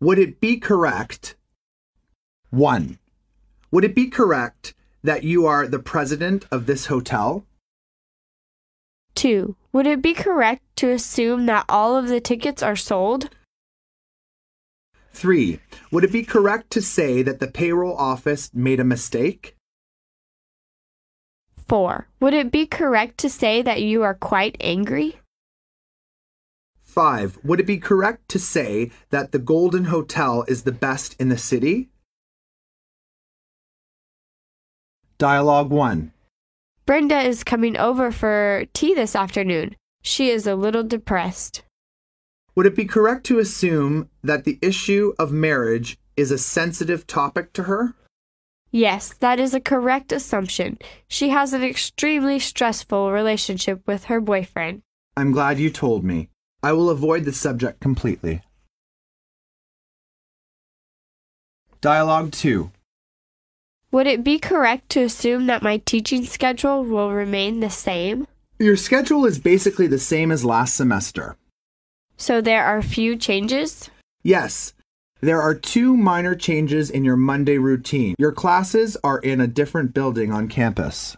Would it be correct? 1. Would it be correct that you are the president of this hotel? 2. Would it be correct to assume that all of the tickets are sold? 3. Would it be correct to say that the payroll office made a mistake? 4. Would it be correct to say that you are quite angry? 5. Would it be correct to say that the Golden Hotel is the best in the city? Dialogue 1. Brenda is coming over for tea this afternoon. She is a little depressed. Would it be correct to assume that the issue of marriage is a sensitive topic to her? Yes, that is a correct assumption. She has an extremely stressful relationship with her boyfriend. I'm glad you told me. I will avoid the subject completely. Dialogue 2. Would it be correct to assume that my teaching schedule will remain the same? Your schedule is basically the same as last semester. So there are few changes? Yes, there are two minor changes in your Monday routine. Your classes are in a different building on campus.